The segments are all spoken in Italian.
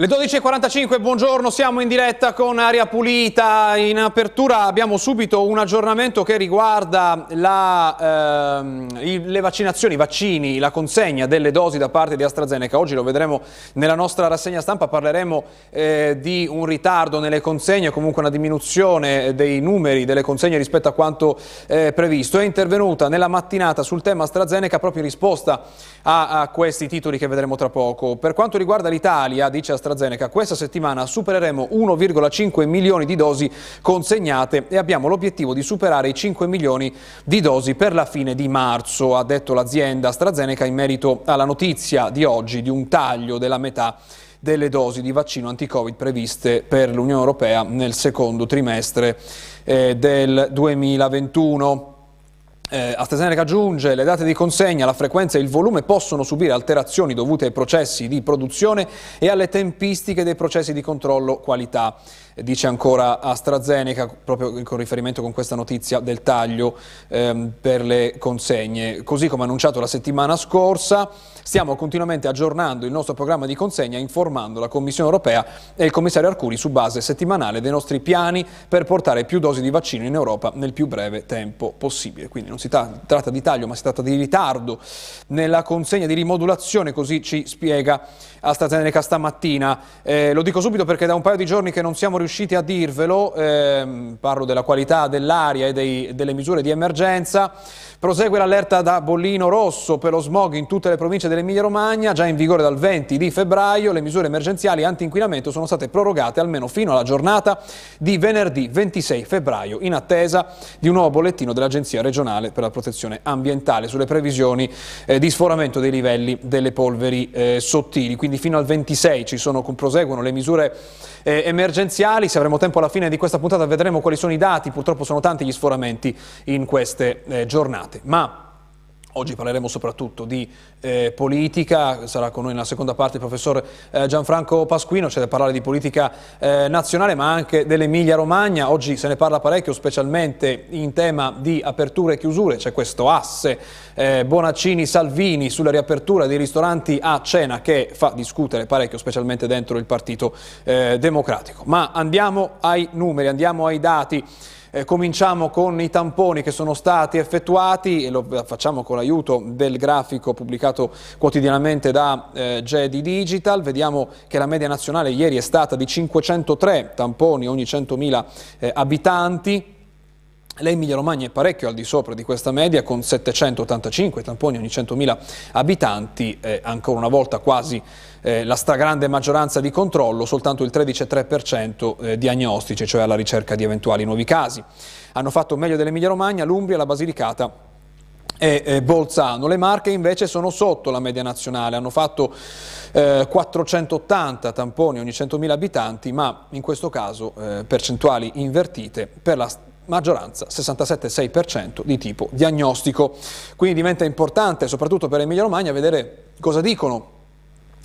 Le 12.45, buongiorno, siamo in diretta con Aria Pulita. In apertura abbiamo subito un aggiornamento che riguarda la, ehm, le vaccinazioni, i vaccini, la consegna delle dosi da parte di AstraZeneca. Oggi lo vedremo nella nostra rassegna stampa, parleremo eh, di un ritardo nelle consegne, comunque una diminuzione dei numeri delle consegne rispetto a quanto eh, previsto. È intervenuta nella mattinata sul tema AstraZeneca proprio in risposta a, a questi titoli che vedremo tra poco. Per quanto riguarda l'Italia, dice AstraZeneca, AstraZeneca. Questa settimana supereremo 1,5 milioni di dosi consegnate e abbiamo l'obiettivo di superare i 5 milioni di dosi per la fine di marzo, ha detto l'azienda AstraZeneca in merito alla notizia di oggi di un taglio della metà delle dosi di vaccino anti-Covid previste per l'Unione Europea nel secondo trimestre eh, del 2021. Eh, AstraZeneca aggiunge le date di consegna, la frequenza e il volume possono subire alterazioni dovute ai processi di produzione e alle tempistiche dei processi di controllo qualità dice ancora AstraZeneca, proprio con riferimento con questa notizia del taglio ehm, per le consegne. Così come annunciato la settimana scorsa, stiamo continuamente aggiornando il nostro programma di consegna informando la Commissione europea e il commissario Arcuri su base settimanale dei nostri piani per portare più dosi di vaccino in Europa nel più breve tempo possibile. Quindi non si tratta di taglio, ma si tratta di ritardo nella consegna di rimodulazione, così ci spiega AstraZeneca stamattina. Eh, lo dico subito perché da un paio di giorni che non siamo riusciti a dirvelo, ehm, parlo della qualità dell'aria e dei, delle misure di emergenza, prosegue l'allerta da bollino rosso per lo smog in tutte le province dell'Emilia Romagna, già in vigore dal 20 di febbraio, le misure emergenziali anti-inquinamento sono state prorogate almeno fino alla giornata di venerdì 26 febbraio, in attesa di un nuovo bollettino dell'Agenzia regionale per la protezione ambientale sulle previsioni eh, di sforamento dei livelli delle polveri eh, sottili. Quindi fino al 26 ci sono, proseguono le misure eh, emergenziali. Se avremo tempo alla fine di questa puntata vedremo quali sono i dati, purtroppo sono tanti gli sforamenti in queste eh, giornate. Ma Oggi parleremo soprattutto di eh, politica, sarà con noi nella seconda parte il professor eh, Gianfranco Pasquino, c'è da parlare di politica eh, nazionale ma anche dell'Emilia Romagna, oggi se ne parla parecchio specialmente in tema di aperture e chiusure, c'è questo asse eh, Bonaccini-Salvini sulla riapertura dei ristoranti a cena che fa discutere parecchio specialmente dentro il Partito eh, Democratico. Ma andiamo ai numeri, andiamo ai dati. Eh, cominciamo con i tamponi che sono stati effettuati e lo facciamo con l'aiuto del grafico pubblicato quotidianamente da eh, Jedi Digital. Vediamo che la media nazionale ieri è stata di 503 tamponi ogni 100.000 eh, abitanti. L'Emilia Romagna è parecchio al di sopra di questa media con 785 tamponi ogni 100.000 abitanti, eh, ancora una volta quasi eh, la stragrande maggioranza di controllo, soltanto il 13,3% eh, diagnostici, cioè alla ricerca di eventuali nuovi casi. Hanno fatto meglio dell'Emilia Romagna, l'Umbria, la Basilicata e eh, Bolzano. Le Marche invece sono sotto la media nazionale, hanno fatto eh, 480 tamponi ogni 100.000 abitanti, ma in questo caso eh, percentuali invertite per la maggioranza 67,6% di tipo diagnostico. Quindi diventa importante, soprattutto per Emilia Romagna, vedere cosa dicono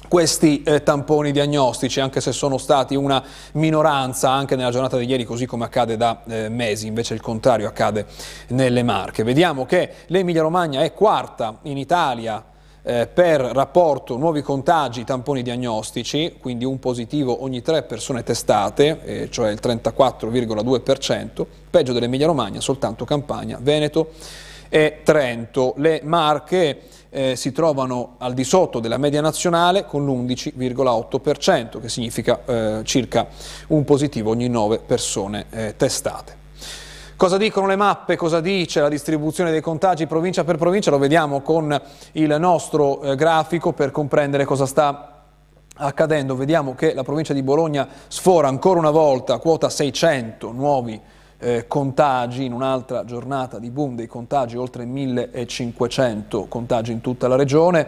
questi eh, tamponi diagnostici, anche se sono stati una minoranza anche nella giornata di ieri, così come accade da eh, mesi, invece il contrario accade nelle Marche. Vediamo che l'Emilia Romagna è quarta in Italia eh, per rapporto nuovi contagi, tamponi diagnostici, quindi un positivo ogni tre persone testate, eh, cioè il 34,2%, peggio dell'Emilia Romagna, soltanto Campania, Veneto e Trento. Le Marche eh, si trovano al di sotto della media nazionale con l'11,8%, che significa eh, circa un positivo ogni 9 persone eh, testate. Cosa dicono le mappe, cosa dice la distribuzione dei contagi provincia per provincia? Lo vediamo con il nostro eh, grafico per comprendere cosa sta accadendo. Vediamo che la provincia di Bologna sfora ancora una volta quota 600 nuovi eh, contagi in un'altra giornata di boom dei contagi, oltre 1500 contagi in tutta la regione.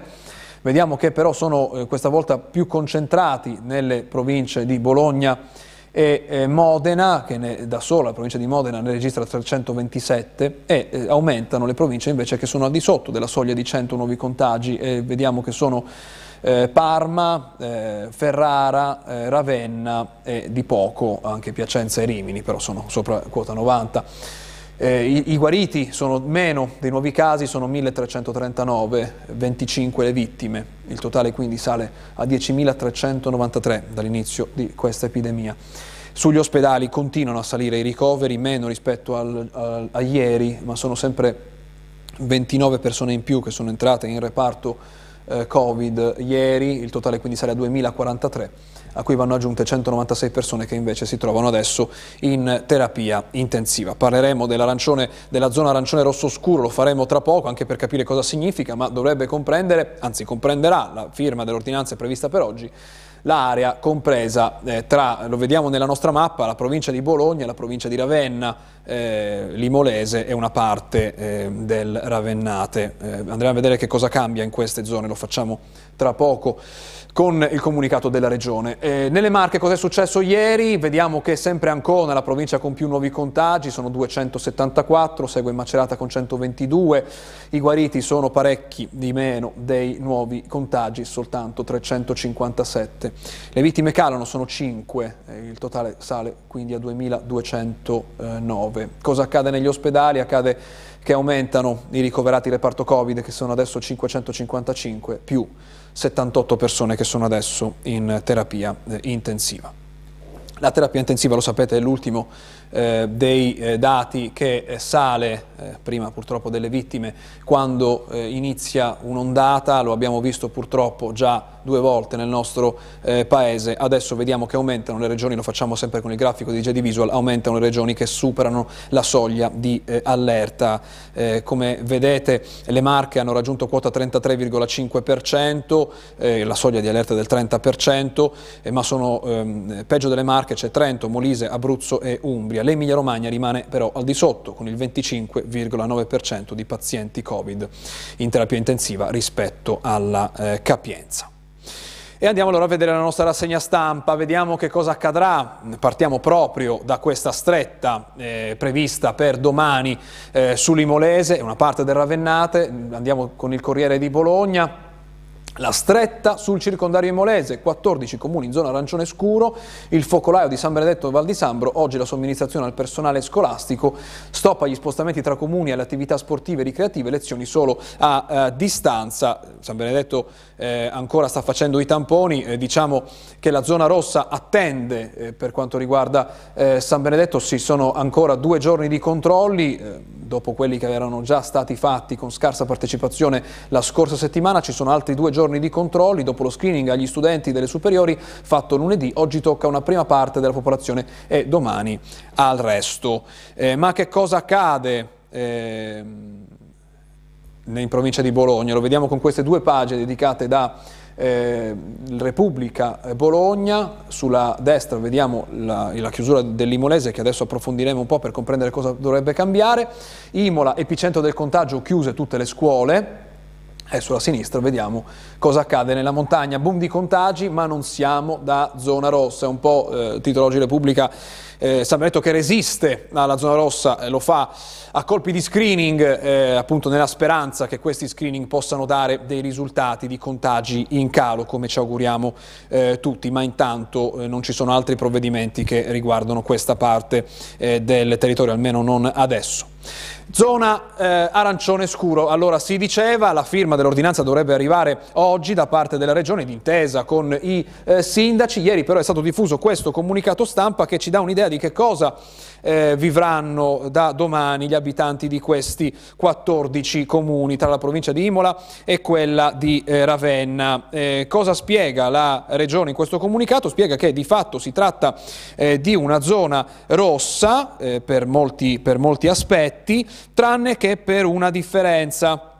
Vediamo che però sono eh, questa volta più concentrati nelle province di Bologna e eh, Modena, che ne, da sola la provincia di Modena ne registra 327 e eh, aumentano le province invece che sono al di sotto della soglia di 100 nuovi contagi e vediamo che sono eh, Parma, eh, Ferrara, eh, Ravenna e di poco anche Piacenza e Rimini, però sono sopra quota 90. Eh, i, i, guariti sono meno dei nuovi casi, sono 1339, 25 le vittime, il totale quindi sale a 10.393 dall'inizio di questa epidemia. Sugli ospedali continuano a salire i ricoveri, meno rispetto al, al, a ieri, ma sono sempre 29 persone in più che sono entrate in reparto eh, Covid. Ieri, il totale quindi sale a 2043 a cui vanno aggiunte 196 persone che invece si trovano adesso in terapia intensiva. Parleremo della zona arancione rosso scuro, lo faremo tra poco anche per capire cosa significa, ma dovrebbe comprendere, anzi comprenderà la firma dell'ordinanza prevista per oggi, l'area compresa eh, tra, lo vediamo nella nostra mappa, la provincia di Bologna, la provincia di Ravenna, eh, Limolese e una parte eh, del Ravennate. Eh, andremo a vedere che cosa cambia in queste zone, lo facciamo tra poco con il comunicato della Regione. Eh, nelle Marche cosa è successo ieri? Vediamo che sempre Ancona, la provincia con più nuovi contagi, sono 274, segue Macerata con 122, i guariti sono parecchi di meno dei nuovi contagi, soltanto 357. Le vittime calano, sono 5, eh, il totale sale quindi a 2209. Cosa accade negli ospedali? Accade che aumentano i ricoverati reparto Covid che sono adesso 555 più 78 persone che sono adesso in terapia eh, intensiva. La terapia intensiva, lo sapete, è l'ultimo eh, dei eh, dati che eh, sale, eh, prima purtroppo delle vittime, quando eh, inizia un'ondata, lo abbiamo visto purtroppo già due volte nel nostro eh, paese, adesso vediamo che aumentano le regioni, lo facciamo sempre con il grafico di JD Visual, aumentano le regioni che superano la soglia di allerta. come vedete le Marche hanno raggiunto quota 33,5%, la soglia di allerta del 30%, ma sono ehm, peggio delle Marche c'è Trento, Molise, Abruzzo e Umbria. L'Emilia Romagna rimane però al di sotto con il 25,9% di pazienti Covid in terapia intensiva rispetto alla eh, capienza. E andiamo allora a vedere la nostra rassegna stampa, vediamo che cosa accadrà. Partiamo proprio da questa stretta eh, prevista per domani eh, sull'Imolese, una parte del Ravennate, andiamo con il Corriere di Bologna. La stretta sul circondario imolese, 14 comuni in zona arancione scuro, il focolaio di San Benedetto Val di Sambro, oggi la somministrazione al personale scolastico, stop agli spostamenti tra comuni e alle attività sportive e ricreative, lezioni solo a eh, distanza. San Benedetto eh, ancora sta facendo i tamponi, eh, diciamo che la zona rossa attende eh, per quanto riguarda eh, San Benedetto, ci sono ancora due giorni di controlli, eh, dopo quelli che erano già stati fatti con scarsa partecipazione la scorsa settimana, ci sono altri due giorni di controlli, dopo lo screening agli studenti delle superiori fatto lunedì, oggi tocca una prima parte della popolazione e domani al resto. Eh, ma che cosa accade? Eh, in provincia di Bologna, lo vediamo con queste due pagine dedicate da eh, Repubblica Bologna, sulla destra vediamo la, la chiusura dell'Imolese che adesso approfondiremo un po' per comprendere cosa dovrebbe cambiare, Imola, epicentro del contagio, chiuse tutte le scuole, e sulla sinistra vediamo cosa accade nella montagna, boom di contagi ma non siamo da zona rossa, è un po' eh, titolo oggi Repubblica eh, San Benedetto che resiste alla zona rossa, eh, lo fa a colpi di screening, eh, appunto nella speranza che questi screening possano dare dei risultati di contagi in calo, come ci auguriamo eh, tutti, ma intanto eh, non ci sono altri provvedimenti che riguardano questa parte eh, del territorio, almeno non adesso. Zona eh, arancione scuro, allora si diceva la firma dell'ordinanza dovrebbe arrivare oggi da parte della Regione d'intesa con i eh, sindaci, ieri però è stato diffuso questo comunicato stampa che ci dà un'idea di che cosa eh, vivranno da domani gli abitanti di questi 14 comuni tra la provincia di Imola e quella di eh, Ravenna. Eh, cosa spiega la Regione in questo comunicato? Spiega che di fatto si tratta eh, di una zona rossa per molti, per molti aspetti, tranne che per una differenza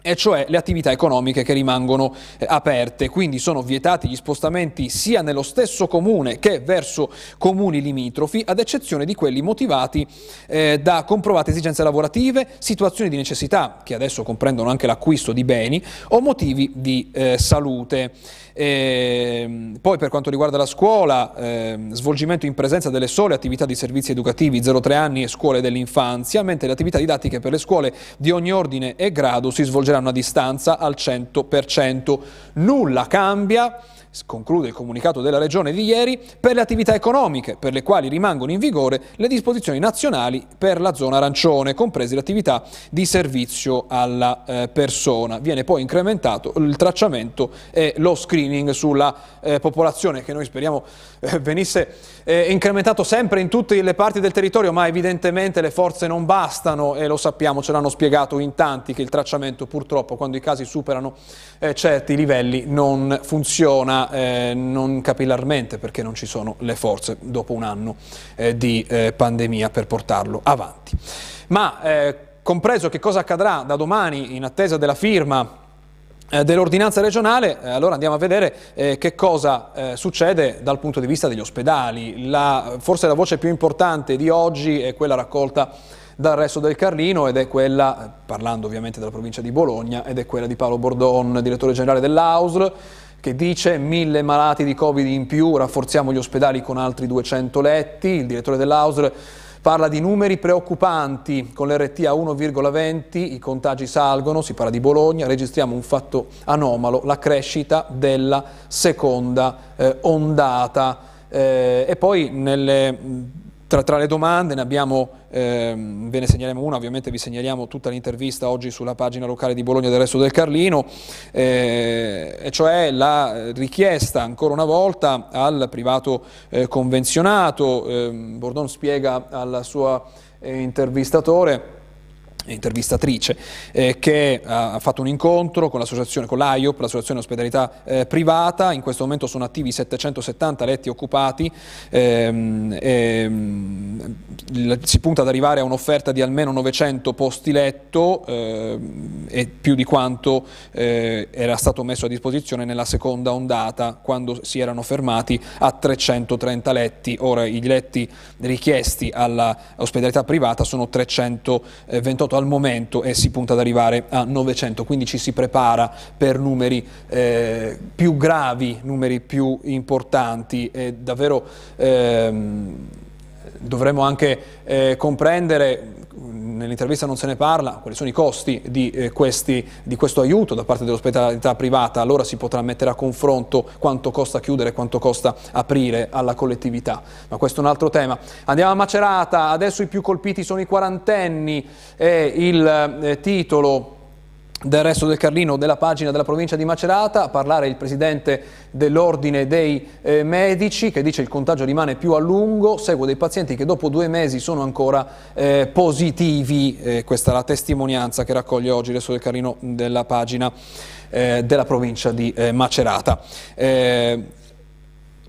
e cioè le attività economiche che rimangono eh, aperte, quindi sono vietati gli spostamenti sia nello stesso comune che verso comuni limitrofi, ad eccezione di quelli motivati eh, da comprovate esigenze lavorative, situazioni di necessità, che adesso comprendono anche l'acquisto di beni, o motivi di eh, salute. E ehm, poi per quanto riguarda la scuola, eh, svolgimento in presenza delle sole attività di servizi educativi 0-3 anni e scuole dell'infanzia, mentre le attività didattiche per le scuole di ogni ordine e grado si svolgeranno a distanza al 100%. Nulla cambia conclude il comunicato della Regione di ieri, per le attività economiche per le quali rimangono in vigore le disposizioni nazionali per la zona arancione, comprese le attività di servizio alla eh, persona. Viene poi incrementato il tracciamento e lo screening sulla eh, popolazione che noi speriamo eh, venisse eh, incrementato sempre in tutte le parti del territorio, ma evidentemente le forze non bastano e lo sappiamo, ce l'hanno spiegato in tanti che il tracciamento purtroppo quando i casi superano eh, certi livelli non funziona eh, non capillarmente perché non ci sono le forze dopo un anno eh, di eh, pandemia per portarlo avanti. Ma eh, compreso che cosa accadrà da domani in attesa della firma eh, dell'ordinanza regionale, eh, allora andiamo a vedere eh, che cosa eh, succede dal punto di vista degli ospedali. La, forse la voce più importante di oggi è quella raccolta dal resto del Carlino ed è quella, parlando ovviamente della provincia di Bologna, ed è quella di Paolo Bordon, direttore generale dell'AUSL, che dice mille malati di Covid in più, rafforziamo gli ospedali con altri 200 letti. Il direttore dell'AUSL parla di numeri preoccupanti, con l'RT a 1,20 i contagi salgono, si parla di Bologna, registriamo un fatto anomalo, la crescita della seconda eh, ondata. Eh, e poi nelle tra, tra, le domande ne abbiamo, eh, ve ne segnaliamo una, ovviamente vi segnaliamo tutta l'intervista oggi sulla pagina locale di Bologna del Resto del Carlino, eh, e cioè la richiesta ancora una volta al privato eh, convenzionato, ehm, Bordon spiega al suo eh, intervistatore intervistatrice, eh, che ha fatto un incontro con l'associazione, con l'AIOP, l'associazione ospedalità eh, privata, in questo momento sono attivi 770 letti occupati, ehm, ehm, si punta ad arrivare a un'offerta di almeno 900 posti letto ehm, e più di quanto eh, era stato messo a disposizione nella seconda ondata quando si erano fermati a 330 letti, ora i letti richiesti all'ospedalità privata sono 328 al momento e si punta ad arrivare a 900, quindi ci si prepara per numeri eh, più gravi, numeri più importanti. E davvero ehm, dovremmo anche eh, comprendere nell'intervista non se ne parla, quali sono i costi di, eh, questi, di questo aiuto da parte dell'ospitalità privata, allora si potrà mettere a confronto quanto costa chiudere e quanto costa aprire alla collettività. Ma questo è un altro tema. Andiamo a Macerata, adesso i più colpiti sono i quarantenni, è il eh, titolo del resto del Carlino della pagina della provincia di Macerata, a parlare il presidente dell'ordine dei eh, medici che dice il contagio rimane più a lungo, segue dei pazienti che dopo due mesi sono ancora eh, positivi, eh, questa è la testimonianza che raccoglie oggi il resto del Carlino della pagina eh, della provincia di eh, Macerata.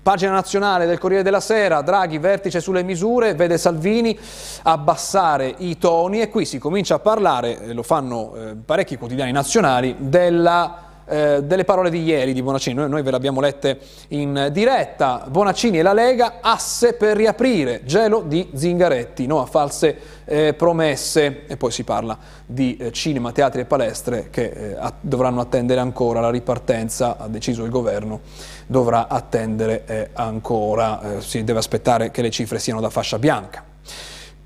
Eh, Pagina nazionale del Corriere della Sera, Draghi vertice sulle misure, vede Salvini abbassare i toni e qui si comincia a parlare, lo fanno eh, parecchi quotidiani nazionali, della eh, delle parole di ieri di Bonaccini, noi, noi ve le abbiamo lette in diretta, Bonaccini e la Lega, asse per riaprire, gelo di Zingaretti, no a false eh, promesse. E poi si parla di eh, cinema, teatri e palestre che eh, a, dovranno attendere ancora la ripartenza, ha deciso il governo, dovrà attendere eh, ancora, eh, si deve aspettare che le cifre siano da fascia bianca.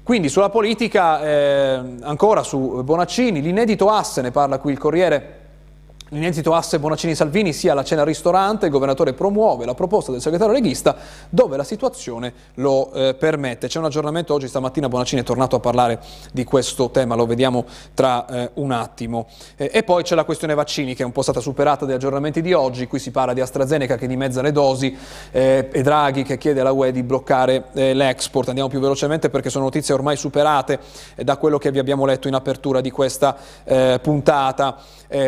Quindi sulla politica, ancora su Bonaccini, l'inedito asse, ne parla qui il Corriere, L'inedito asse Bonaccini-Salvini sia la cena ristorante, il governatore promuove la proposta del segretario leghista dove la situazione lo eh, permette. C'è un aggiornamento oggi, stamattina Bonaccini è tornato a parlare di questo tema, lo vediamo tra eh, un attimo. Eh, e poi c'è la questione vaccini che è un po' stata superata dagli aggiornamenti di oggi, qui si parla di AstraZeneca che dimezza le dosi eh, e Draghi che chiede alla UE di bloccare eh, l'export. Andiamo più velocemente perché sono notizie ormai superate eh, da quello che vi abbiamo letto in apertura di questa puntata.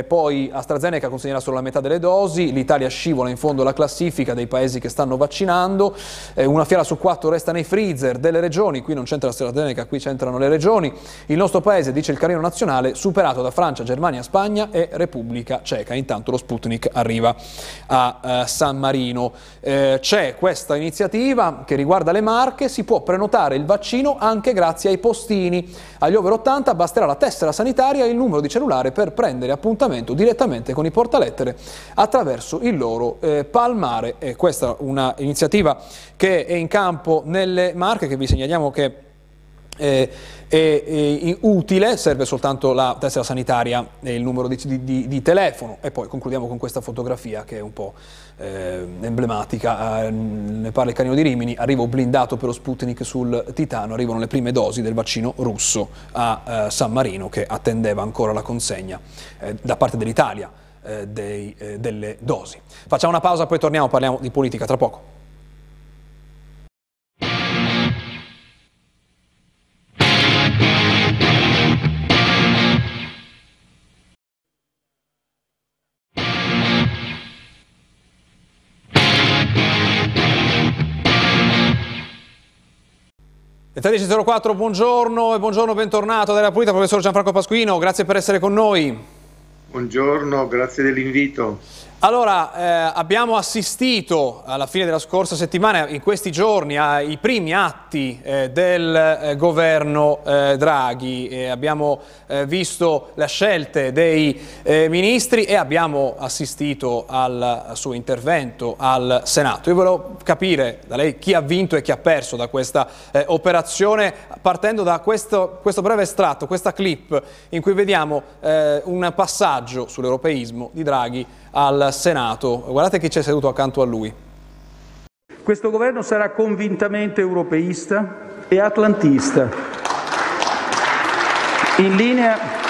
Poi AstraZeneca consegnerà solo la metà delle dosi, l'Italia scivola in fondo alla classifica dei paesi che stanno vaccinando, eh, una fiala su quattro resta nei freezer delle regioni, qui non c'entra AstraZeneca, qui c'entrano le regioni, il nostro paese, dice il carino nazionale, superato da Francia, Germania, Spagna e Repubblica Ceca, intanto lo Sputnik arriva a eh, San Marino. Eh, c'è questa iniziativa che riguarda le marche, si può prenotare il vaccino anche grazie ai postini, agli over 80 basterà la tessera sanitaria e il numero di cellulare per prendere appuntamento direttamente con i portalettere attraverso il loro eh, palmare. E questa è un'iniziativa che è in campo nelle Marche, che vi segnaliamo che eh, è, è, utile, serve soltanto la tessera sanitaria e il numero di, di, di, telefono e poi concludiamo con questa fotografia che è un po' eh, emblematica, eh, ne parla il Canino di Rimini, arrivo blindato per lo Sputnik sul Titano, arrivano le prime dosi del vaccino russo a eh, San Marino che attendeva ancora la consegna eh, da parte dell'Italia delle dosi. Facciamo una pausa, poi torniamo, parliamo di politica tra poco. Le 13.04, buongiorno e buongiorno, bentornato dalla Pulita, professor Gianfranco Pasquino, grazie per essere con noi. Buongiorno, grazie dell'invito. Allora, eh, abbiamo assistito alla fine della scorsa settimana, in questi giorni, ai primi atti eh, del eh, governo eh, Draghi. abbiamo eh, visto le scelte dei eh, ministri e abbiamo assistito al suo intervento al Senato. Io volevo capire da lei chi ha vinto e chi ha perso da questa operazione, partendo da questo, questo, breve estratto, questa clip in cui vediamo un passaggio sull'europeismo di Draghi al Senato. Guardate chi c'è seduto accanto a lui. Questo governo sarà convintamente europeista e atlantista, in linea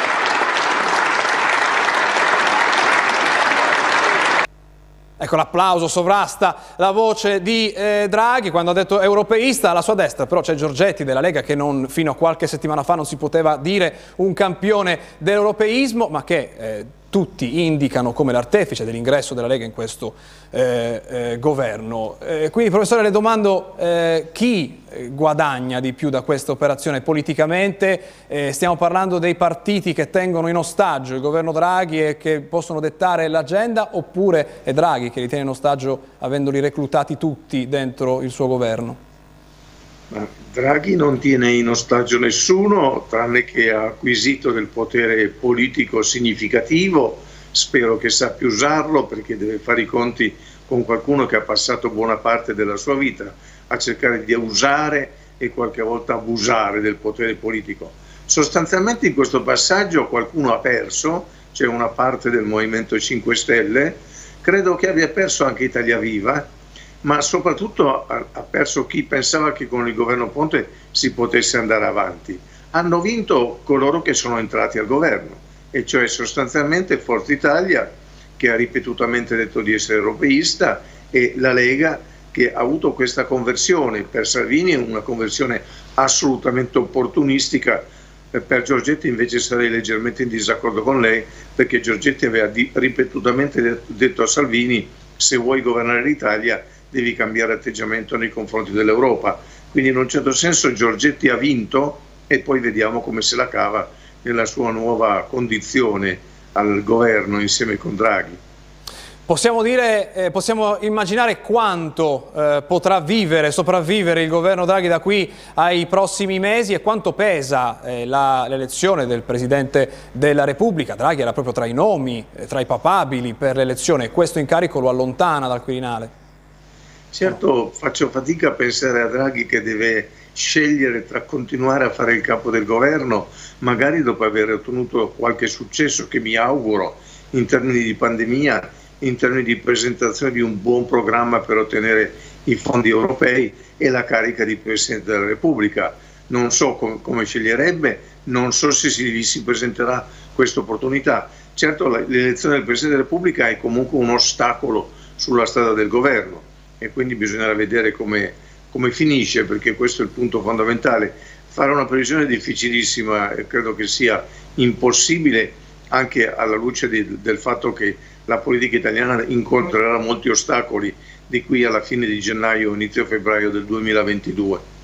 Ecco l'applauso sovrasta la voce di eh, Draghi quando ha detto europeista alla sua destra, però c'è Giorgetti della Lega che non, fino a qualche settimana fa non si poteva dire un campione dell'europeismo, ma che eh, tutti indicano come l'artefice dell'ingresso della Lega in questo eh, eh, governo. Eh, quindi professore le domando eh, chi guadagna di più da questa operazione politicamente? Eh, stiamo parlando dei partiti che tengono in ostaggio il governo Draghi e che possono dettare l'agenda oppure è Draghi che li tiene in ostaggio avendoli reclutati tutti dentro il suo governo? Draghi non tiene in ostaggio nessuno, tranne che ha acquisito del potere politico significativo, spero che sappia usarlo perché deve fare i conti con qualcuno che ha passato buona parte della sua vita a cercare di usare e qualche volta abusare del potere politico. Sostanzialmente in questo passaggio qualcuno ha perso, c'è una parte del Movimento 5 Stelle, credo che abbia perso anche Italia Viva, ma soprattutto ha, perso chi pensava che con il governo Ponte si potesse andare avanti. Hanno vinto coloro che sono entrati al governo, e cioè sostanzialmente Forza Italia, che ha ripetutamente detto di essere europeista, e la Lega, che ha avuto questa conversione per Salvini, una conversione assolutamente opportunistica. Per Giorgetti invece sarei leggermente in disaccordo con lei, perché Giorgetti aveva ripetutamente detto a Salvini se vuoi governare l'Italia devi cambiare atteggiamento nei confronti dell'Europa. Quindi in un certo senso Giorgetti ha vinto e poi vediamo come se la cava nella sua nuova condizione al governo insieme con Draghi. Possiamo, dire, eh, possiamo immaginare quanto eh, potrà vivere, sopravvivere il governo Draghi da qui ai prossimi mesi e quanto pesa eh, l'elezione del Presidente della Repubblica. Draghi era proprio tra i nomi, eh, tra i papabili per l'elezione e questo incarico lo allontana dal Quirinale. Certo faccio fatica a pensare a Draghi che deve scegliere tra continuare a fare il capo del governo, magari dopo aver ottenuto qualche successo che mi auguro in termini di pandemia, in termini di presentazione di un buon programma per ottenere i fondi europei e la carica di Presidente della Repubblica. Non so com come sceglierebbe, non so se si, si presenterà questa opportunità. Certo l'elezione del Presidente della Repubblica è comunque un ostacolo sulla strada del governo e quindi bisognerà vedere come, come finisce perché questo è il punto fondamentale. Fare una previsione è difficilissima e credo che sia impossibile anche alla luce di, del fatto che la politica italiana incontrerà molti ostacoli di qui alla fine di gennaio, inizio febbraio del 2022.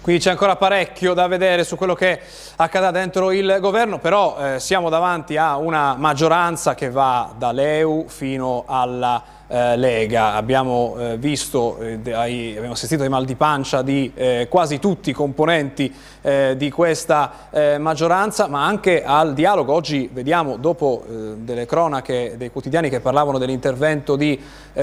Quindi c'è ancora parecchio da vedere su quello che accadrà dentro il governo, però eh, siamo davanti a una maggioranza che va dall'EU fino alla eh, Lega. Abbiamo eh, visto, eh, ai, abbiamo assistito ai mal di pancia di eh, quasi tutti i componenti eh, di questa maggioranza, ma anche al dialogo. Oggi vediamo, dopo delle cronache dei quotidiani che parlavano dell'intervento di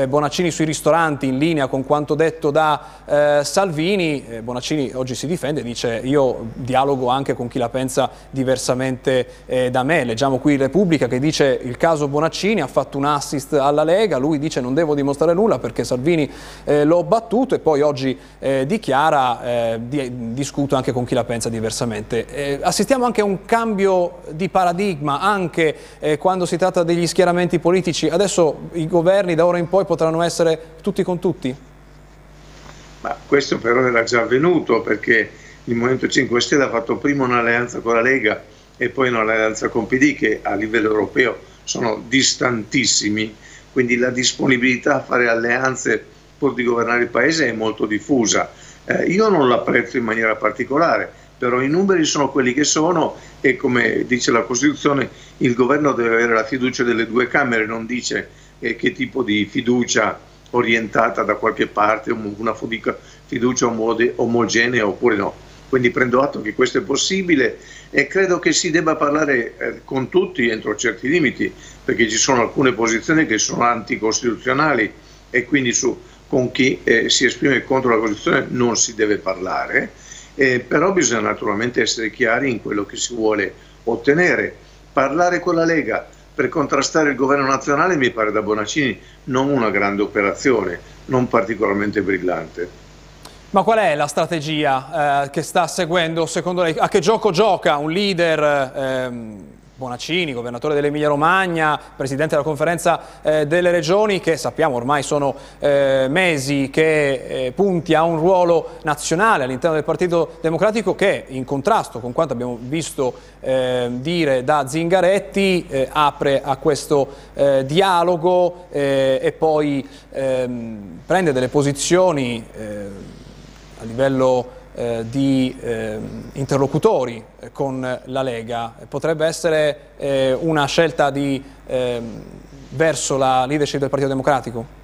Bonaccini sui ristoranti in linea con quanto detto da Salvini, Bonaccini oggi si difende e dice io dialogo anche con chi la pensa diversamente da me. Leggiamo qui Repubblica che dice il caso Bonaccini ha fatto un assist alla Lega, lui dice non devo dimostrare nulla perché Salvini eh, l'ho battuto e poi oggi eh, dichiara eh, di, discuto anche con chi la pensa diversamente. Eh, assistiamo anche a un cambio di paradigma anche eh, quando si tratta degli schieramenti politici. Adesso i governi da ora in poi potranno essere tutti con tutti? Ma questo però era già avvenuto perché il Movimento 5 Stelle ha fatto prima un'alleanza con la Lega e poi un'alleanza con PD che a livello europeo sono distantissimi, quindi la disponibilità a fare alleanze pur di governare il paese è molto diffusa. Eh, io non l'apprezzo in maniera particolare, però i numeri sono quelli che sono e come dice la Costituzione il governo deve avere la fiducia delle due Camere, non dice eh, che tipo di fiducia orientata da qualche parte, una fiducia omogenea oppure no. Quindi prendo atto che questo è possibile e credo che si debba parlare eh, con tutti entro certi limiti, perché ci sono alcune posizioni che sono anticostituzionali e quindi su, con chi eh, si esprime contro la Costituzione non si deve parlare, eh, però bisogna naturalmente essere chiari in quello che si vuole ottenere. Parlare con la Lega per contrastare il governo nazionale mi pare da Bonaccini non una grande operazione, non particolarmente brillante. Ma qual è la strategia eh, che sta seguendo secondo lei? A che gioco gioca un leader, ehm, Bonaccini, governatore dell'Emilia Romagna, presidente della conferenza eh, delle regioni, che sappiamo ormai sono eh, mesi che eh, punti a un ruolo nazionale all'interno del Partito Democratico che in contrasto con quanto abbiamo visto ehm, dire da Zingaretti eh, apre a questo eh, dialogo e poi ehm, prende delle posizioni a livello eh, di eh, interlocutori con la Lega. Potrebbe essere eh, una scelta di, ehm, verso la leadership del Partito Democratico?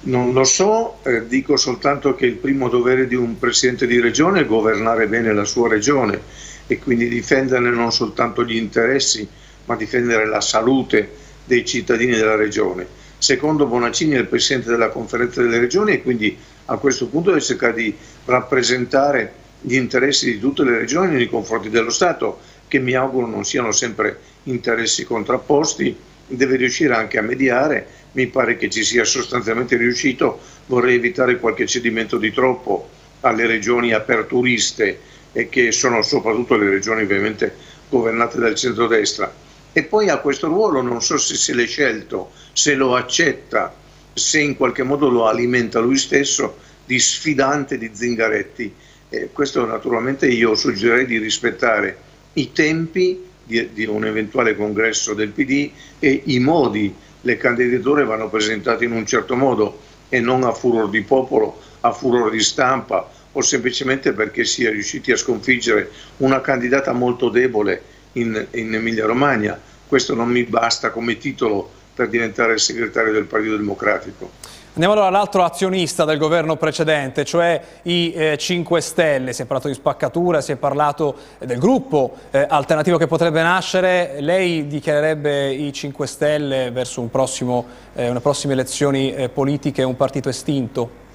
Non lo so, eh, dico soltanto che il primo dovere di un Presidente di Regione è governare bene la sua Regione e quindi difenderne non soltanto gli interessi, ma difendere la salute dei cittadini della Regione. Secondo Bonaccini è il Presidente della Conferenza delle Regioni e quindi a questo punto deve cercare di rappresentare gli interessi di tutte le regioni nei confronti dello Stato, che mi auguro non siano sempre interessi contrapposti, deve riuscire anche a mediare, mi pare che ci sia sostanzialmente riuscito, vorrei evitare qualche cedimento di troppo alle regioni aperturiste e che sono soprattutto le regioni ovviamente governate dal centrodestra. E poi ha questo ruolo, non so se se l'è scelto, se lo accetta, se in qualche modo lo alimenta lui stesso di sfidante di Zingaretti. Eh, questo naturalmente io suggerirei di rispettare i tempi di, di, un eventuale congresso del PD e i modi, le candidature vanno presentate in un certo modo e non a furor di popolo, a furor di stampa o semplicemente perché si è riusciti a sconfiggere una candidata molto debole in, in Emilia Romagna. Questo non mi basta come titolo per diventare il segretario del Partito Democratico. Andiamo allora all'altro azionista del governo precedente, cioè i eh, 5 Stelle. Si è parlato di spaccatura, si è parlato del gruppo eh, alternativo che potrebbe nascere. Lei dichiarerebbe i 5 Stelle verso un prossimo, eh, una prossime elezioni eh, politiche un partito estinto?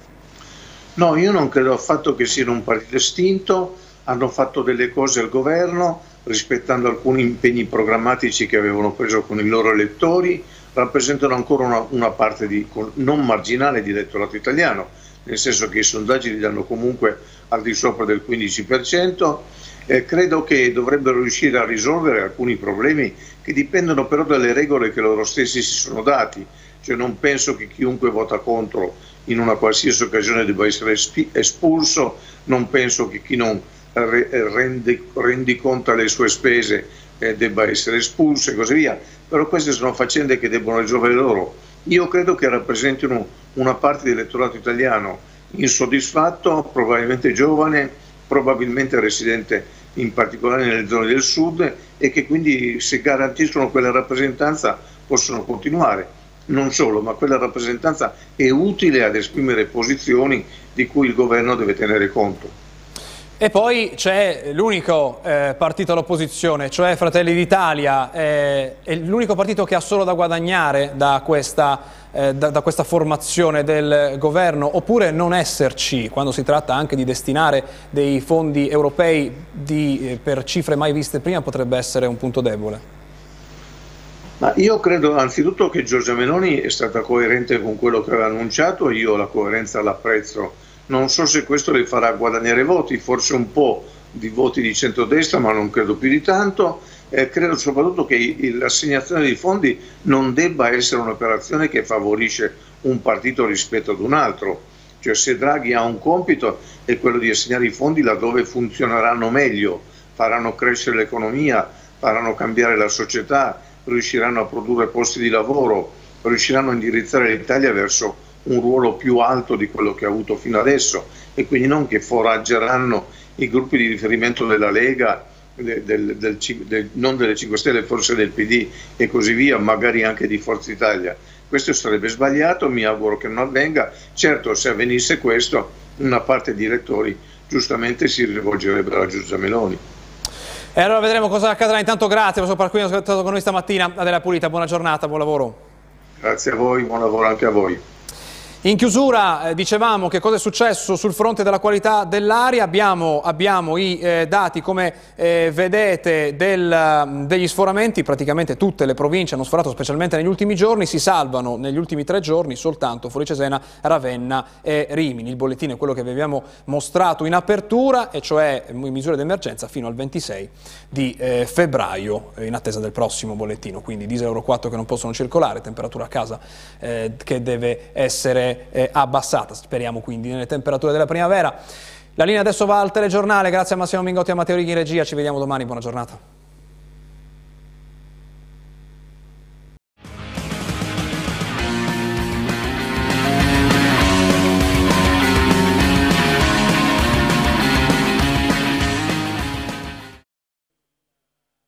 No, io non credo affatto che siano un partito estinto. Hanno fatto delle cose al governo rispettando alcuni impegni programmatici che avevano preso con i loro elettori rappresentano ancora una, una parte di, non marginale di elettorato italiano, nel senso che i sondaggi li danno comunque al di sopra del 15%. Eh, credo che dovrebbero riuscire a risolvere alcuni problemi che dipendono però dalle regole che loro stessi si sono dati. Cioè non penso che chiunque vota contro in una qualsiasi occasione debba essere espulso, non penso che chi non rende, rendi conto le sue spese eh, debba essere espulso e così via però queste sono faccende che debbono risolvere loro. Io credo che rappresentino una parte dell'elettorato italiano insoddisfatto, probabilmente giovane, probabilmente residente in particolare nelle zone del sud e che quindi se garantiscono quella rappresentanza possono continuare. non solo, ma quella rappresentanza è utile ad esprimere posizioni di cui il governo deve tenere conto. E poi c'è l'unico eh, partito all'opposizione, cioè Fratelli d'Italia, eh, è l'unico partito che ha solo da guadagnare da questa, eh, da, da questa, formazione del governo, oppure non esserci quando si tratta anche di destinare dei fondi europei di, eh, per cifre mai viste prima potrebbe essere un punto debole? Ma io credo anzitutto che Giorgia Meloni è stata coerente con quello che aveva annunciato, io la coerenza l'apprezzo non so se questo le farà guadagnare voti, forse un po' di voti di centrodestra, ma non credo più di tanto. Eh, credo soprattutto che l'assegnazione dei fondi non debba essere un'operazione che favorisce un partito rispetto ad un altro. Cioè se Draghi ha un compito è quello di assegnare i fondi laddove funzioneranno meglio, faranno crescere l'economia, faranno cambiare la società, riusciranno a produrre posti di lavoro, riusciranno a indirizzare l'Italia verso un ruolo più alto di quello che ha avuto fino adesso e quindi non che foraggeranno i gruppi di riferimento della Lega, del, del, del, non delle 5 Stelle, forse del PD e così via, magari anche di Forza Italia. Questo sarebbe sbagliato, mi auguro che non avvenga. Certo, se avvenisse questo, una parte di elettori giustamente si rivolgerebbe alla Giorgia Meloni. E allora vedremo cosa accadrà. Intanto grazie per aver stato con noi stamattina. Adela Pulita, buona giornata, buon lavoro. Grazie a voi, buon lavoro anche a voi. In chiusura eh, dicevamo che cosa è successo sul fronte della qualità dell'aria, abbiamo, abbiamo, i eh, dati come eh, vedete del, degli sforamenti, praticamente tutte le province hanno sforato specialmente negli ultimi giorni, si salvano negli ultimi tre giorni soltanto Fuori Cesena, Ravenna e Rimini. Il bollettino è quello che vi abbiamo mostrato in apertura e cioè misure d'emergenza fino al 26 di eh, febbraio in attesa del prossimo bollettino, quindi diesel Euro 4 che non possono circolare, temperatura a casa eh, che deve eh, abbassata, speriamo quindi nelle temperature della primavera. La linea adesso va al telegiornale, grazie a Massimo Mingotti e a Matteo Righi in regia, ci vediamo domani, buona giornata.